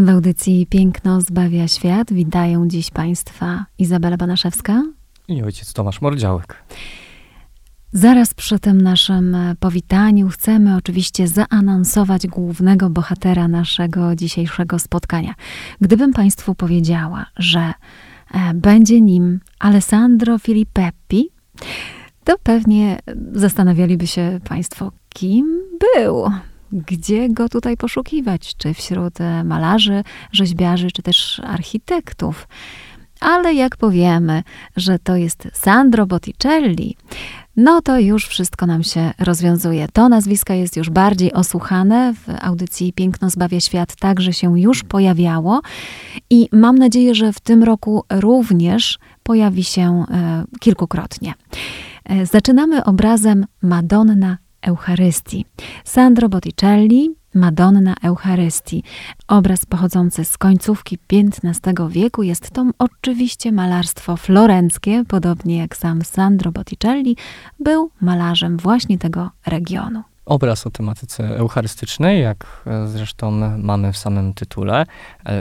W audycji Piękno zbawia świat witają dziś Państwa Izabela Banaszewska i ojciec Tomasz Mordziałek. Zaraz przy tym naszym powitaniu chcemy oczywiście zaanonsować głównego bohatera naszego dzisiejszego spotkania. Gdybym Państwu powiedziała, że e, będzie nim Alessandro Filippeppi, to pewnie zastanawialiby się Państwo, kim był. Gdzie go tutaj poszukiwać? Czy wśród e, malarzy, rzeźbiarzy, czy też architektów? Ale jak powiemy, że to jest Sandro Botticelli, no to już wszystko nam się rozwiązuje. To nazwisko jest już bardziej osłuchane. W audycji Piękno zbawia świat także się już pojawiało i mam nadzieję, że w tym roku również pojawi się e, kilkukrotnie. E, zaczynamy obrazem Madonna Eucharystii. Sandro Botticelli, Madonna Eucharystii. Obraz pochodzący z końcówki XV wieku jest to oczywiście malarstwo florenckie, podobnie jak sam Sandro Botticelli był malarzem właśnie tego regionu. Obraz o tematyce eucharystycznej, jak zresztą mamy w samym tytule.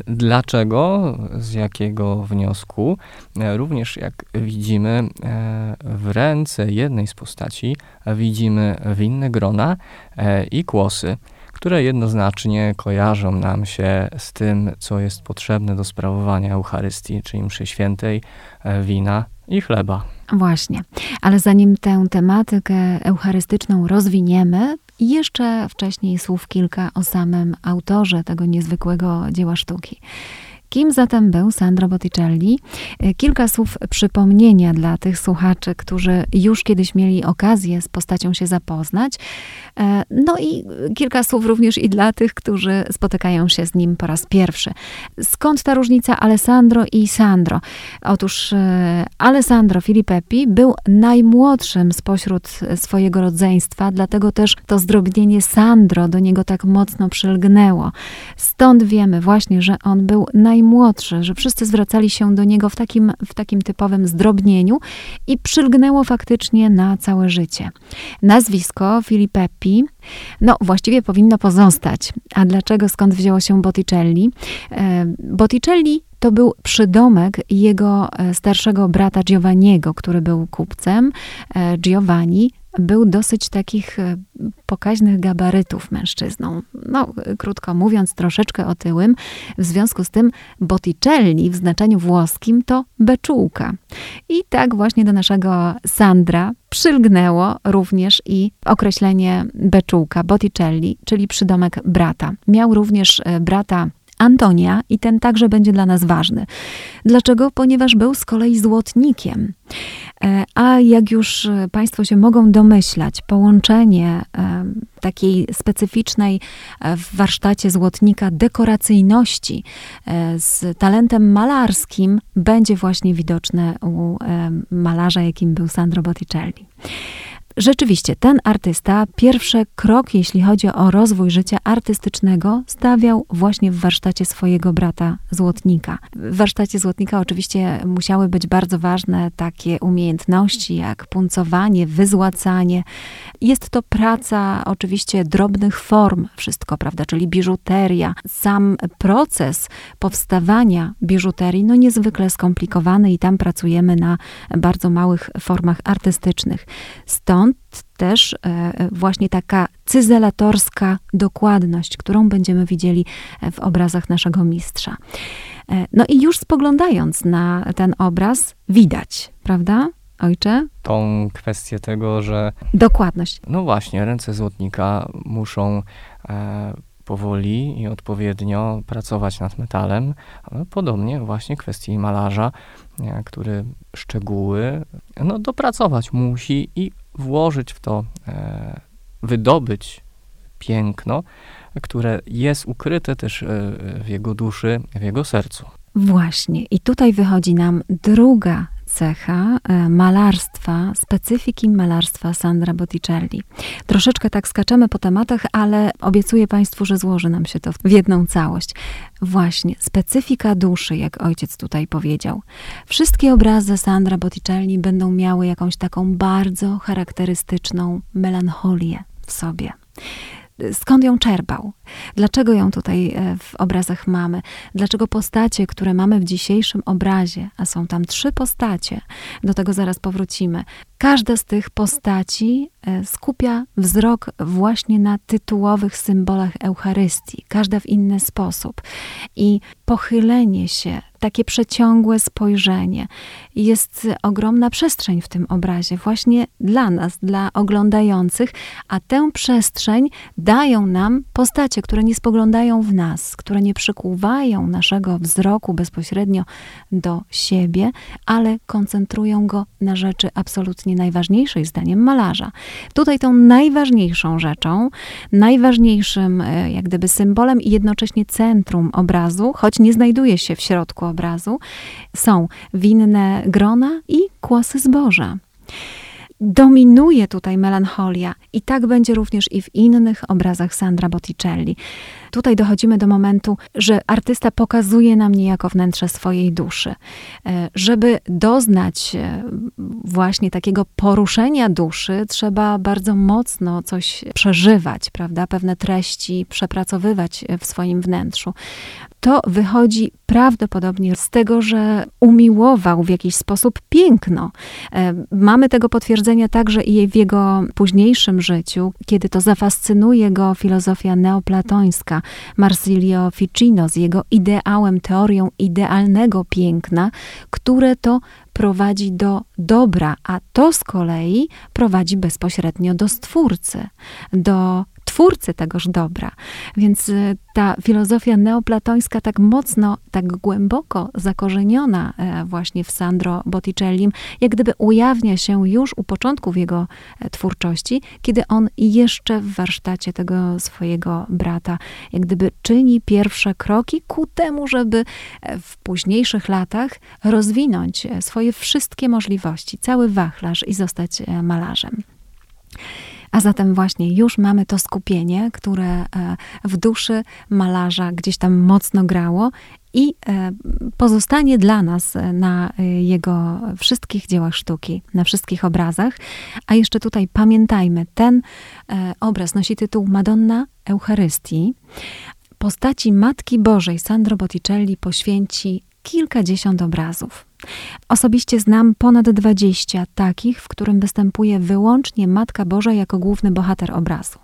Dlaczego, z jakiego wniosku? Również jak widzimy w ręce jednej z postaci, widzimy winne grona i kłosy które jednoznacznie kojarzą nam się z tym, co jest potrzebne do sprawowania Eucharystii, czyli mszy świętej, e, wina i chleba. Właśnie, ale zanim tę tematykę eucharystyczną rozwiniemy, jeszcze wcześniej słów kilka o samym autorze tego niezwykłego dzieła sztuki. Kim zatem był Sandro Botticelli? E, kilka słów przypomnienia dla tych słuchaczy, którzy już kiedyś mieli okazję z postacią się zapoznać. E, no i kilka słów również i dla tych, którzy spotykają się z nim po raz pierwszy. Skąd ta różnica Alessandro i Sandro? Otóż e, Alessandro Filippeppi był najmłodszym spośród swojego rodzeństwa, dlatego też to zdrobnienie Sandro do niego tak mocno przylgnęło. Stąd wiemy właśnie, że on był naj najmłodszy, że wszyscy zwracali się do niego w takim, w takim typowym zdrobnieniu i przylgnęło faktycznie na całe życie. Nazwisko Filippeppi, no właściwie powinno pozostać. A dlaczego, skąd wzięło się Botticelli? E, Botticelli to był przydomek jego e, starszego brata Giovanniego, który był kupcem. E, Giovanni był dosyć takich e, pokaźnych gabarytów mężczyzną. No, krótko mówiąc, troszeczkę otyłym. W związku z tym Botticelli w znaczeniu włoskim to beczułka. I tak właśnie do naszego Sandra przylgnęło również i określenie beczułka, Botticelli, czyli przydomek brata. Miał również brata Antonia i ten także będzie dla nas ważny. Dlaczego? Ponieważ był z kolei złotnikiem. E, a jak już e, Państwo się mogą domyślać, połączenie e, takiej specyficznej w warsztacie złotnika dekoracyjności z talentem malarskim będzie właśnie widoczne u malarza, jakim był Sandro Botticelli. Rzeczywiście, ten artysta pierwszy krok, jeśli chodzi o rozwój życia artystycznego, stawiał właśnie w warsztacie swojego brata Złotnika. W warsztacie Złotnika oczywiście musiały być bardzo ważne takie umiejętności jak puncowanie, wyzłacanie. Jest to praca oczywiście drobnych form, wszystko, prawda, czyli biżuteria. Sam proces powstawania biżuterii, no niezwykle skomplikowany i tam pracujemy na bardzo małych formach artystycznych. Stąd też e, właśnie taka cyzelatorska dokładność, którą będziemy widzieli w obrazach naszego mistrza. E, no i już spoglądając na ten obraz, widać, prawda? Ojcze? Tą kwestię tego, że. Dokładność. No właśnie, ręce złotnika muszą e, powoli i odpowiednio pracować nad metalem. Podobnie właśnie kwestii malarza, e, który szczegóły no, dopracować musi i włożyć w to, e, wydobyć piękno, które jest ukryte też w jego duszy, w jego sercu. Właśnie. I tutaj wychodzi nam druga cecha e, malarstwa, specyfiki malarstwa Sandra Botticelli. Troszeczkę tak skaczemy po tematach, ale obiecuję Państwu, że złoży nam się to w jedną całość. Właśnie, specyfika duszy, jak ojciec tutaj powiedział. Wszystkie obrazy Sandra Botticelli będą miały jakąś taką bardzo charakterystyczną melancholię w sobie skąd ją czerpał, dlaczego ją tutaj e, w obrazach mamy, dlaczego postacie, które mamy w dzisiejszym obrazie, a są tam trzy postacie, do tego zaraz powrócimy, każda z tych postaci e, skupia wzrok właśnie na tytułowych symbolach Eucharystii, każda w inny sposób. I pochylenie się takie przeciągłe spojrzenie. Jest ogromna przestrzeń w tym obrazie, właśnie dla nas, dla oglądających, a tę przestrzeń dają nam postacie, które nie spoglądają w nas, które nie przykuwają naszego wzroku bezpośrednio do siebie, ale koncentrują go na rzeczy absolutnie najważniejszej, zdaniem malarza. Tutaj tą najważniejszą rzeczą, najważniejszym e, jak gdyby symbolem i jednocześnie centrum obrazu, choć nie znajduje się w środku obrazu są winne grona i kłosy zboża. Dominuje tutaj melancholia i tak będzie również i w innych obrazach Sandra Botticelli. Tutaj dochodzimy do momentu, że artysta pokazuje nam niejako wnętrze swojej duszy. E, żeby doznać e, właśnie takiego poruszenia duszy, trzeba bardzo mocno coś przeżywać, prawda? Pewne treści przepracowywać w swoim wnętrzu to wychodzi prawdopodobnie z tego, że umiłował w jakiś sposób piękno. E, mamy tego potwierdzenia także i w jego późniejszym życiu, kiedy to zafascynuje go filozofia neoplatońska Marsilio Ficino z jego ideałem, teorią idealnego piękna, które to prowadzi do dobra, a to z kolei prowadzi bezpośrednio do Stwórcy, do twórcy tegoż dobra. Więc y, ta filozofia neoplatońska tak mocno, tak głęboko zakorzeniona e, właśnie w Sandro Botticellim, jak gdyby ujawnia się już u początków jego e, twórczości, kiedy on jeszcze w warsztacie tego swojego brata, jak gdyby czyni pierwsze kroki ku temu, żeby e, w późniejszych latach rozwinąć swoje wszystkie możliwości, cały wachlarz i zostać malarzem. A zatem właśnie już mamy to skupienie, które e, w duszy malarza gdzieś tam mocno grało i e, pozostanie dla nas na e, jego wszystkich dziełach sztuki, na wszystkich obrazach. A jeszcze tutaj pamiętajmy, ten obraz nosi tytuł Madonna Eucharystii. Postaci Matki Bożej Sandro Botticelli poświęci kilkadziesiąt obrazów. Osobiście znam ponad 20 takich, w którym występuje wyłącznie Matka Boża jako główny bohater obrazu.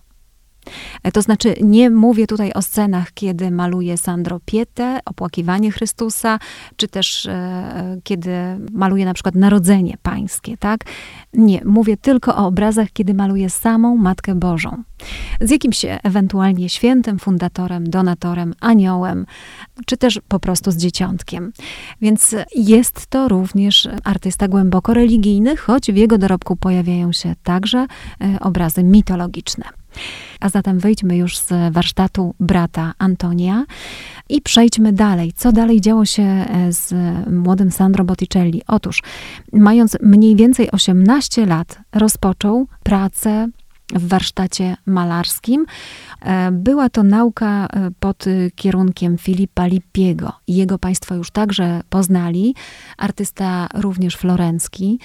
E, to znaczy, nie mówię tutaj o scenach, kiedy maluje Sandro Pietę, opłakiwanie Chrystusa, czy też e, kiedy maluje na przykład Narodzenie Pańskie, tak? Nie, mówię tylko o obrazach, kiedy maluje samą Matkę Bożą. Z jakimś ewentualnie świętym fundatorem, donatorem, aniołem, czy też po prostu z dzieciątkiem. Więc jest to również artysta głęboko religijny, choć w jego dorobku pojawiają się także e, obrazy mitologiczne. A zatem wyjdźmy już z warsztatu brata Antonia i przejdźmy dalej. Co dalej działo się e, z młodym Sandro Botticelli? Otóż, mając mniej więcej 18 lat, rozpoczął pracę w warsztacie malarskim. E, była to nauka e, pod kierunkiem Filipa Lippiego. Jego Państwo już także poznali, artysta również florencki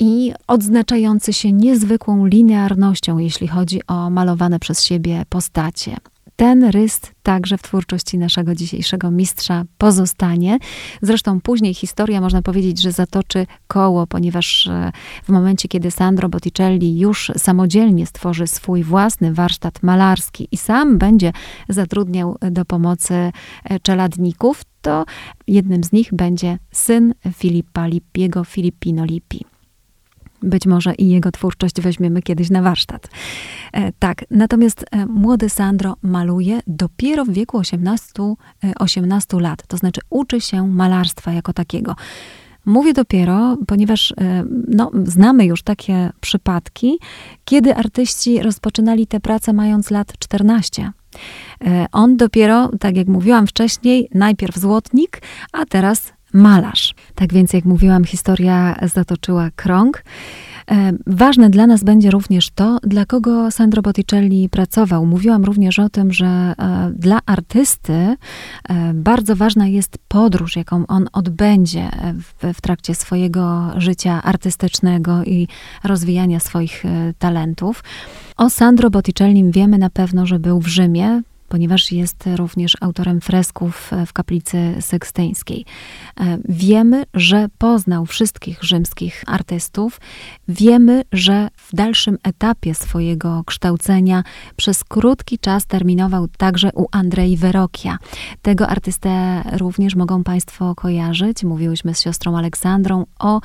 i odznaczający się niezwykłą linearnością, jeśli chodzi o malowane przez siebie postacie. Ten rys także w twórczości naszego dzisiejszego mistrza pozostanie. Zresztą później historia, można powiedzieć, że zatoczy koło, ponieważ e, w momencie, kiedy Sandro Botticelli już samodzielnie stworzy swój własny warsztat malarski i sam będzie zatrudniał do pomocy e, czeladników, to jednym z nich będzie syn Filipa Lippiego, Filippino Lippi. Być może i jego twórczość weźmiemy kiedyś na warsztat. E, tak, natomiast e, młody Sandro maluje dopiero w wieku 18, 18 e, lat, to znaczy uczy się malarstwa jako takiego. Mówię dopiero, ponieważ e, no, znamy już takie przypadki, kiedy artyści rozpoczynali tę pracę mając lat 14. E, on dopiero, tak jak mówiłam wcześniej, najpierw złotnik, a teraz malarz. Tak więc, jak mówiłam, historia zatoczyła krąg. E, ważne dla nas będzie również to, dla kogo Sandro Botticelli pracował. Mówiłam również o tym, że e, dla artysty e, bardzo ważna jest podróż, jaką on odbędzie w, w trakcie swojego życia artystycznego i rozwijania swoich talentów. O Sandro Botticellim wiemy na pewno, że był w Rzymie, ponieważ jest również autorem fresków w kaplicy sykstyńskiej. E, wiemy, że poznał wszystkich rzymskich artystów. Wiemy, że w dalszym etapie swojego kształcenia przez krótki czas terminował także u Andrei Verrocchia. Tego artystę również mogą Państwo kojarzyć. Mówiłyśmy z siostrą Aleksandrą o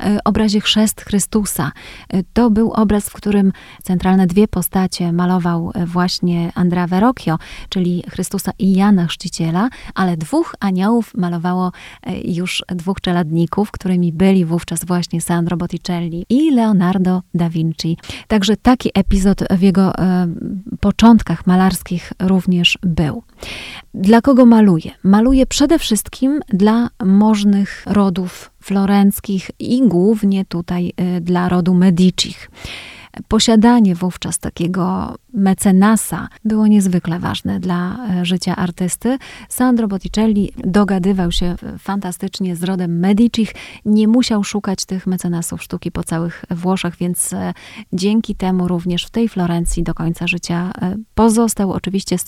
e, obrazie Chrzest Chrystusa. E, to był obraz, w którym centralne dwie postacie malował właśnie Andrea Verrocchio czyli Chrystusa i Jana Chrzciciela, ale dwóch aniołów malowało e, już dwóch czeladników, którymi byli wówczas właśnie Sandro Botticelli i Leonardo da Vinci. Także taki epizod w jego e, początkach malarskich również był. Dla kogo maluje? Maluje przede wszystkim dla możnych rodów florenckich i głównie tutaj e, dla rodu Medicich. Posiadanie wówczas takiego mecenasa było niezwykle ważne dla e, życia artysty. Sandro Botticelli dogadywał się fantastycznie z rodem Medicich, nie musiał szukać tych mecenasów sztuki po całych Włoszech, więc e, dzięki temu również w tej Florencji do końca życia e, pozostał. Oczywiście z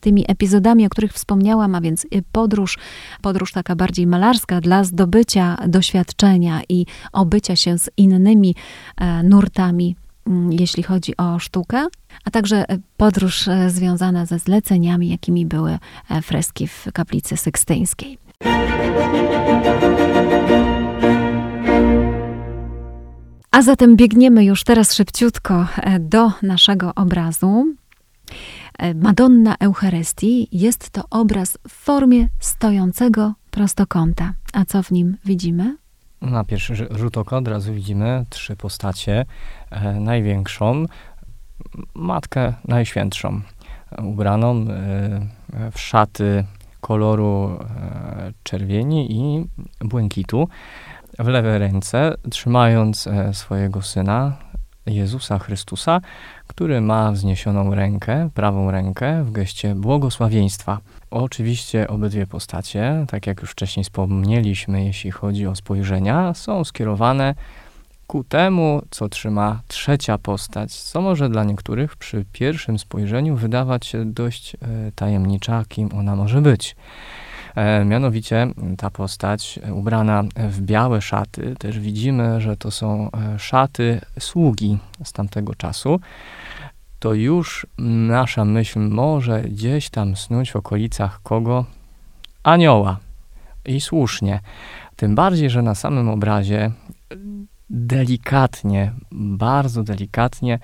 tymi epizodami, o których wspomniałam, a więc podróż, podróż taka bardziej malarska dla zdobycia doświadczenia i obycia się z innymi nurtami jeśli chodzi o sztukę, a także e, podróż e, związana ze zleceniami, jakimi były e, freski w kaplicy sykstyńskiej. A zatem biegniemy już teraz szybciutko do naszego obrazu. Madonna Eucharystii jest to obraz w formie stojącego prostokąta. A co w nim widzimy? Na pierwszy rzut oka od razu widzimy trzy postacie. E, największą, Matkę Najświętszą, ubraną e, w szaty koloru e, czerwieni i błękitu. W lewej ręce trzymając e, swojego syna, Jezusa Chrystusa, który ma wzniesioną rękę, prawą rękę w geście błogosławieństwa. Oczywiście obydwie postacie, tak jak już wcześniej wspomnieliśmy, jeśli chodzi o spojrzenia, są skierowane ku temu, co trzyma trzecia postać, co może dla niektórych przy pierwszym spojrzeniu wydawać się dość e, tajemnicza, kim ona może być. E, mianowicie ta postać ubrana w białe szaty, też widzimy, że to są e, szaty sługi z tamtego czasu. To już nasza myśl może gdzieś tam snuć w okolicach kogo? Anioła. I słusznie. Tym bardziej, że na samym obrazie delikatnie, bardzo delikatnie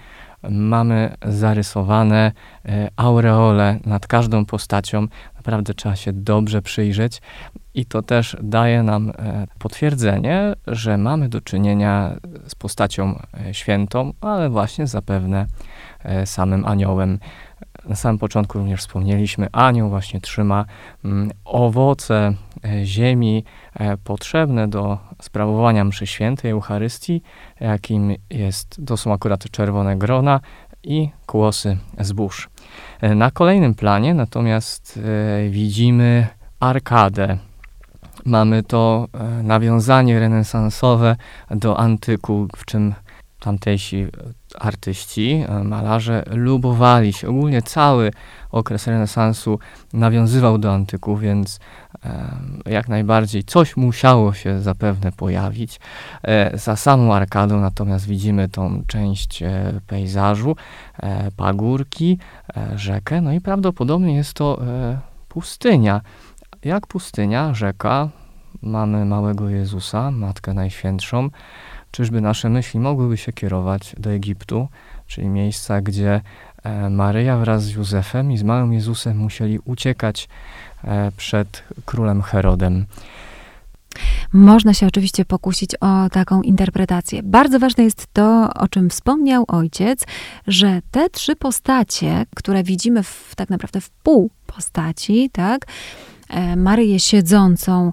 mamy zarysowane e, aureole nad każdą postacią. Naprawdę trzeba się dobrze przyjrzeć i to też daje nam e, potwierdzenie, że mamy do czynienia z postacią e, świętą, ale właśnie zapewne samym aniołem. Na samym początku również wspomnieliśmy, anioł właśnie trzyma mm, owoce ziemi potrzebne do sprawowania mszy świętej, Eucharystii, jakim jest, to są akurat czerwone grona i kłosy zbóż. E, na kolejnym planie natomiast e, widzimy arkadę. Mamy to e, nawiązanie renesansowe do antyku, w czym tamtejsi artyści, malarze lubowali się. Ogólnie cały okres renesansu nawiązywał do antyku, więc jak najbardziej coś musiało się zapewne pojawić. E, za samą arkadą natomiast widzimy tą część e, pejzażu, e, pagórki, rzekę, no i prawdopodobnie jest to pustynia. Jak pustynia, rzeka, mamy małego Jezusa, Matkę Najświętszą. Czyżby nasze myśli mogłyby się kierować do Egiptu, czyli miejsca, gdzie Maryja wraz z Józefem i z małym Jezusem musieli uciekać E, przed królem Herodem. Można się oczywiście pokusić o taką interpretację. Bardzo ważne jest to, o czym wspomniał ojciec, że te trzy postacie, które widzimy w, tak naprawdę w pół postaci, tak, e, Maryję siedzącą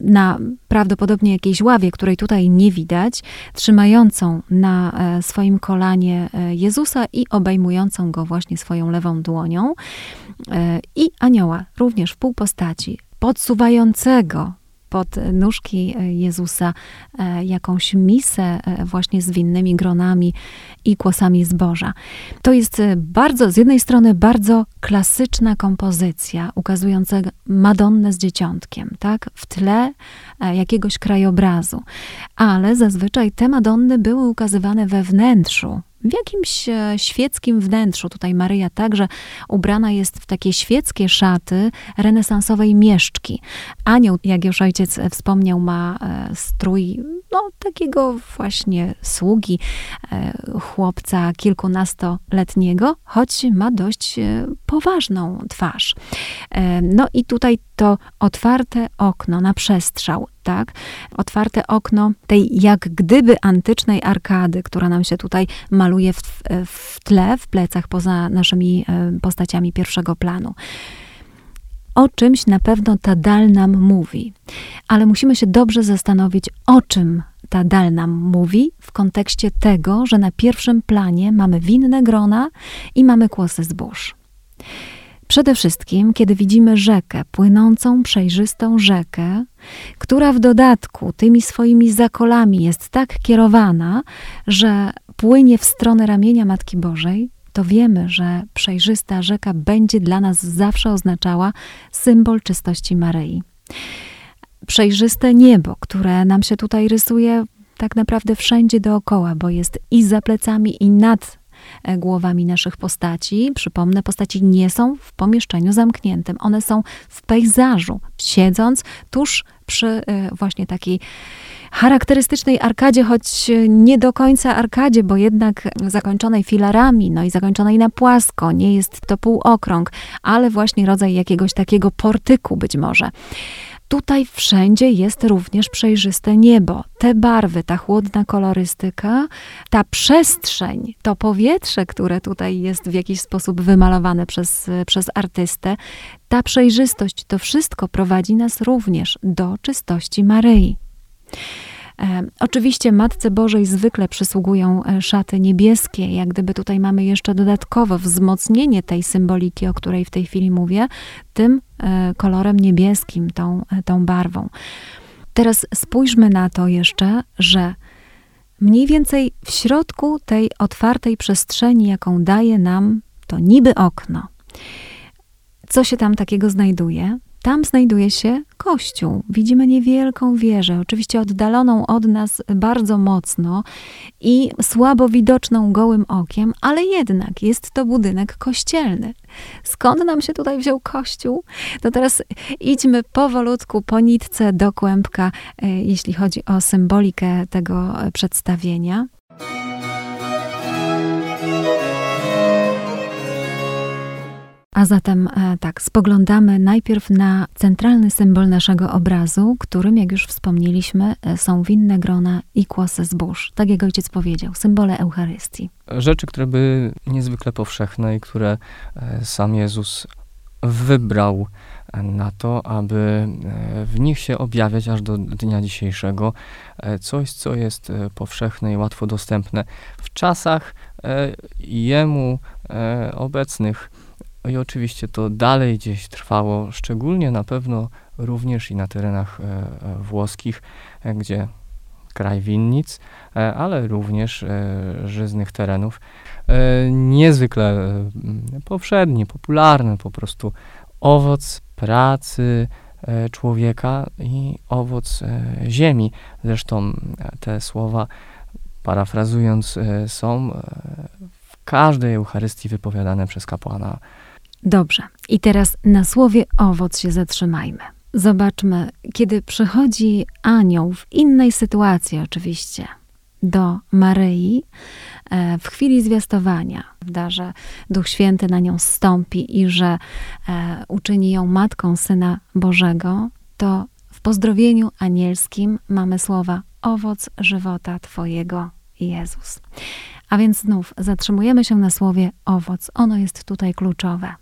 na prawdopodobnie jakiejś ławie, której tutaj nie widać, trzymającą na e, swoim kolanie e, Jezusa i obejmującą go właśnie swoją lewą dłonią, i anioła, również w pół postaci, podsuwającego pod nóżki e, Jezusa e, jakąś misę e, właśnie z winnymi gronami i kłosami zboża. To jest bardzo, z jednej strony bardzo klasyczna kompozycja ukazująca Madonnę z dzieciątkiem, tak? W tle jakiegoś krajobrazu. Ale zazwyczaj te Madonny były ukazywane we wnętrzu w jakimś e, świeckim wnętrzu. Tutaj Maryja także ubrana jest w takie świeckie szaty renesansowej mieszczki. Anioł, jak już ojciec wspomniał, ma e, strój no, takiego właśnie sługi, e, chłopca kilkunastoletniego, choć ma dość poważną twarz. No i tutaj to otwarte okno na przestrzał, tak? Otwarte okno tej jak gdyby antycznej arkady, która nam się tutaj maluje w, w tle, w plecach poza naszymi e, postaciami pierwszego planu. O czymś na pewno ta dal nam mówi, ale musimy się dobrze zastanowić, o czym ta dal nam mówi w kontekście tego, że na pierwszym planie mamy winne grona i mamy kłosy zbóż. Przede wszystkim, kiedy widzimy rzekę, płynącą, przejrzystą rzekę, która w dodatku tymi swoimi zakolami jest tak kierowana, że płynie w stronę ramienia Matki Bożej, to wiemy, że przejrzysta rzeka będzie dla nas zawsze oznaczała symbol czystości Maryi. Przejrzyste niebo, które nam się tutaj rysuje tak naprawdę wszędzie dookoła, bo jest i za plecami, i nad głowami naszych postaci. Przypomnę, postaci nie są w pomieszczeniu zamkniętym, one są w pejzażu, siedząc tuż przy e, właśnie takiej charakterystycznej arkadzie, choć nie do końca arkadzie, bo jednak zakończonej filarami, no i zakończonej na płasko, nie jest to półokrąg, ale właśnie rodzaj jakiegoś takiego portyku być może. Tutaj wszędzie jest również przejrzyste niebo. Te barwy, ta chłodna kolorystyka, ta przestrzeń, to powietrze, które tutaj jest w jakiś sposób wymalowane przez, przez artystę, ta przejrzystość, to wszystko prowadzi nas również do czystości Maryi. E, oczywiście Matce Bożej zwykle przysługują e, szaty niebieskie, jak gdyby tutaj mamy jeszcze dodatkowo wzmocnienie tej symboliki, o której w tej chwili mówię, tym e, kolorem niebieskim, tą, tą barwą. Teraz spójrzmy na to jeszcze, że mniej więcej w środku tej otwartej przestrzeni, jaką daje nam to niby okno, co się tam takiego znajduje? Tam znajduje się kościół. Widzimy niewielką wieżę, oczywiście oddaloną od nas bardzo mocno i słabo widoczną gołym okiem, ale jednak jest to budynek kościelny. Skąd nam się tutaj wziął kościół? To teraz idźmy powolutku po nitce do kłębka, e, jeśli chodzi o symbolikę tego przedstawienia. A zatem e, tak, spoglądamy najpierw na centralny symbol naszego obrazu, którym, jak już wspomnieliśmy, e, są winne grona i kłosy zbóż. Tak jak ojciec powiedział, symbole Eucharystii. Rzeczy, które były niezwykle powszechne i które e, sam Jezus wybrał na to, aby w nich się objawiać aż do dnia dzisiejszego. Coś, co jest powszechne i łatwo dostępne w czasach jemu obecnych i oczywiście to dalej gdzieś trwało, szczególnie na pewno również i na terenach e, e, włoskich, e, gdzie kraj winnic, ale również żyznych terenów. Niezwykle powszedni, popularny po prostu owoc pracy człowieka i owoc ziemi. Zresztą te słowa, parafrazując, są w każdej Eucharystii wypowiadane przez kapłana Dobrze, i teraz na słowie owoc się zatrzymajmy. Zobaczmy, kiedy przychodzi anioł w innej sytuacji, oczywiście, do Maryi, e, w chwili zwiastowania, prawda, że Duch Święty na nią stąpi i że e, uczyni ją matką Syna Bożego, to w pozdrowieniu anielskim mamy słowa owoc żywota Twojego, Jezus. A więc znów zatrzymujemy się na słowie owoc. Ono jest tutaj kluczowe.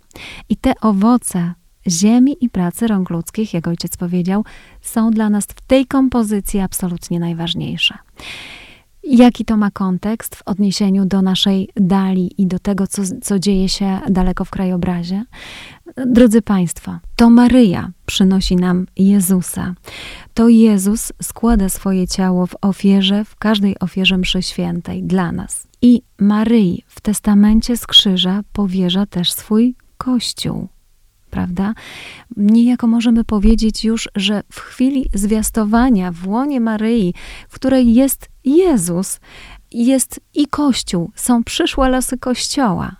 I te owoce ziemi i pracy rąk ludzkich, jak ojciec powiedział, są dla nas w tej kompozycji absolutnie najważniejsze. Jaki to ma kontekst w odniesieniu do naszej dali i do tego, co, co dzieje się daleko w krajobrazie? Drodzy Państwo, to Maryja przynosi nam Jezusa. To Jezus składa swoje ciało w ofierze, w każdej ofierze mszy świętej dla nas. I Maryi w testamencie z krzyża powierza też swój Kościół prawda? Niejako możemy powiedzieć już, że w chwili zwiastowania w łonie Maryi, w której jest Jezus, jest i Kościół, są przyszłe losy Kościoła.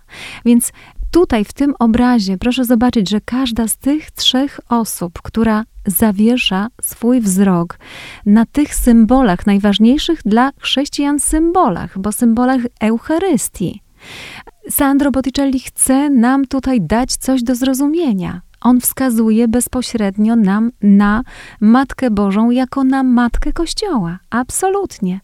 Więc tutaj w tym obrazie proszę zobaczyć, że każda z tych trzech osób, która zawiesza swój wzrok na tych symbolach, najważniejszych dla chrześcijan symbolach, bo symbolach Eucharystii. Sandro Botticelli chce nam tutaj dać coś do zrozumienia on wskazuje bezpośrednio nam na Matkę Bożą jako na Matkę Kościoła. Absolutnie.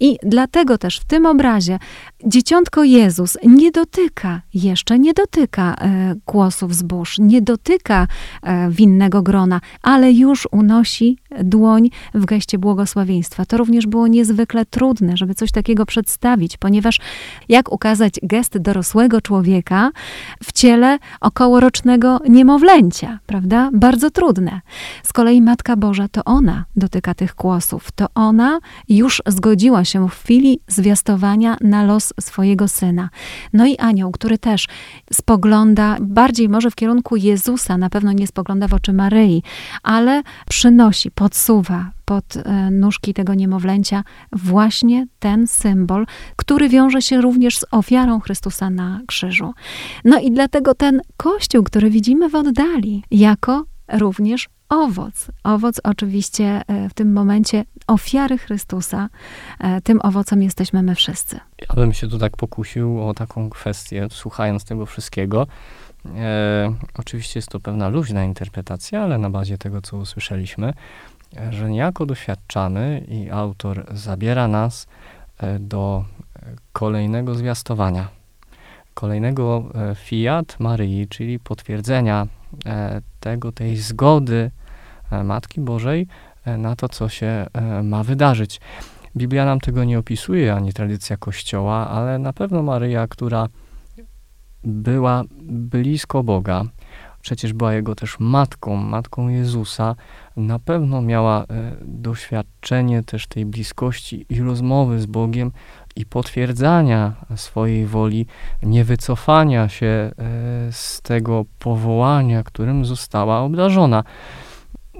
I dlatego też w tym obrazie dzieciątko Jezus nie dotyka, jeszcze nie dotyka e, kłosów zbóż, nie dotyka e, winnego grona, ale już unosi dłoń w geście błogosławieństwa. To również było niezwykle trudne, żeby coś takiego przedstawić, ponieważ jak ukazać gest dorosłego człowieka w ciele okołorocznego niemowlęcia? Prawda? Bardzo trudne. Z kolei Matka Boża to ona dotyka tych kłosów. To ona już zgodziła się w chwili zwiastowania na los swojego syna. No i anioł, który też spogląda bardziej może w kierunku Jezusa, na pewno nie spogląda w oczy Maryi, ale przynosi, podsuwa pod e, nóżki tego niemowlęcia właśnie ten symbol, który wiąże się również z ofiarą Chrystusa na krzyżu. No i dlatego ten kościół, który widzimy w oddali, jako również owoc. Owoc oczywiście e, w tym momencie ofiary Chrystusa. E, tym owocem jesteśmy my wszyscy. Ja bym się tu tak pokusił o taką kwestię, słuchając tego wszystkiego. E, oczywiście jest to pewna luźna interpretacja, ale na bazie tego, co usłyszeliśmy, że niejako doświadczamy i autor zabiera nas e, do e, kolejnego zwiastowania, kolejnego e, fiat Maryi, czyli potwierdzenia tego, tej zgody Matki Bożej na to, co się ma wydarzyć. Biblia nam tego nie opisuje, ani tradycja Kościoła, ale na pewno Maryja, która była blisko Boga, przecież była jego też matką, matką Jezusa, na pewno miała e, doświadczenie też tej bliskości i rozmowy z Bogiem i potwierdzania swojej woli, nie wycofania się e, z tego powołania, którym została obdarzona.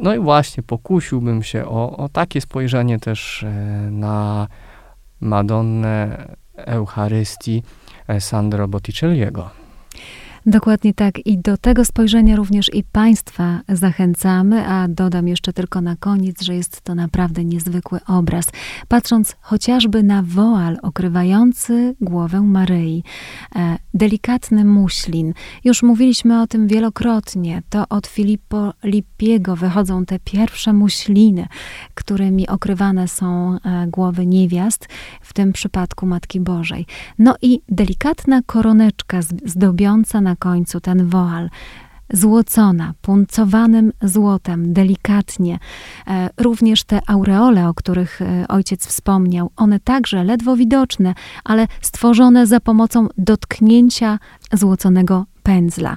No i właśnie pokusiłbym się o, o takie spojrzenie też e, na Madonnę Eucharystii Sandro Botticelliego. Dokładnie tak. I do tego spojrzenia również i Państwa zachęcamy, a dodam jeszcze tylko na koniec, że jest to naprawdę niezwykły obraz. Patrząc chociażby na woal okrywający głowę Maryi, e, delikatny muślin. Już mówiliśmy o tym wielokrotnie. To od Filippo Lippiego wychodzą te pierwsze muśliny, którymi okrywane są e, głowy niewiast, w tym przypadku Matki Bożej. No i delikatna koroneczka zdobiąca na końcu ten woal, złocona, puncowanym złotem, delikatnie. E, również te aureole, o których e, ojciec wspomniał, one także ledwo widoczne, ale stworzone za pomocą dotknięcia złoconego pędzla.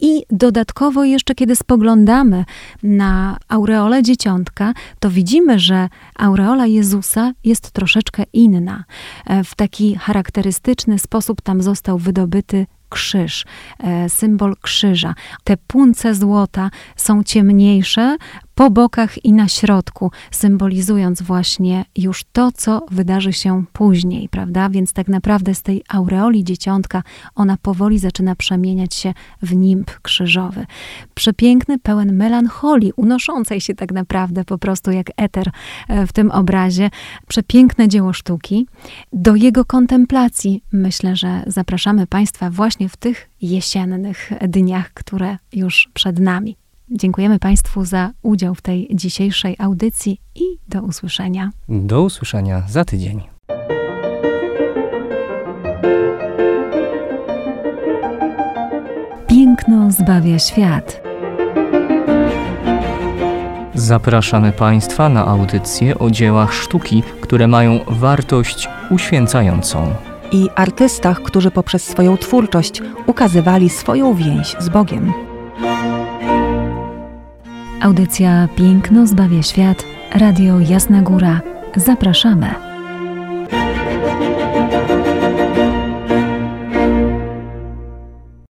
I dodatkowo jeszcze, kiedy spoglądamy na aureolę dzieciątka, to widzimy, że aureola Jezusa jest troszeczkę inna. E, w taki charakterystyczny sposób tam został wydobyty krzyż, e, symbol krzyża. Te punce złota są ciemniejsze, po bokach i na środku, symbolizując właśnie już to, co wydarzy się później, prawda? Więc tak naprawdę z tej aureoli dzieciątka ona powoli zaczyna przemieniać się w nimb krzyżowy. Przepiękny, pełen melancholii, unoszącej się tak naprawdę po prostu jak eter e, w tym obrazie. Przepiękne dzieło sztuki. Do jego kontemplacji myślę, że zapraszamy Państwa właśnie w tych jesiennych dniach, które już przed nami. Dziękujemy Państwu za udział w tej dzisiejszej audycji i do usłyszenia. Do usłyszenia za tydzień. Piękno zbawia świat. Zapraszamy Państwa na audycje o dziełach sztuki, które mają wartość uświęcającą. I artystach, którzy poprzez swoją twórczość ukazywali swoją więź z Bogiem. Audycja Piękno zbawia świat. Radio Jasna Góra. Zapraszamy.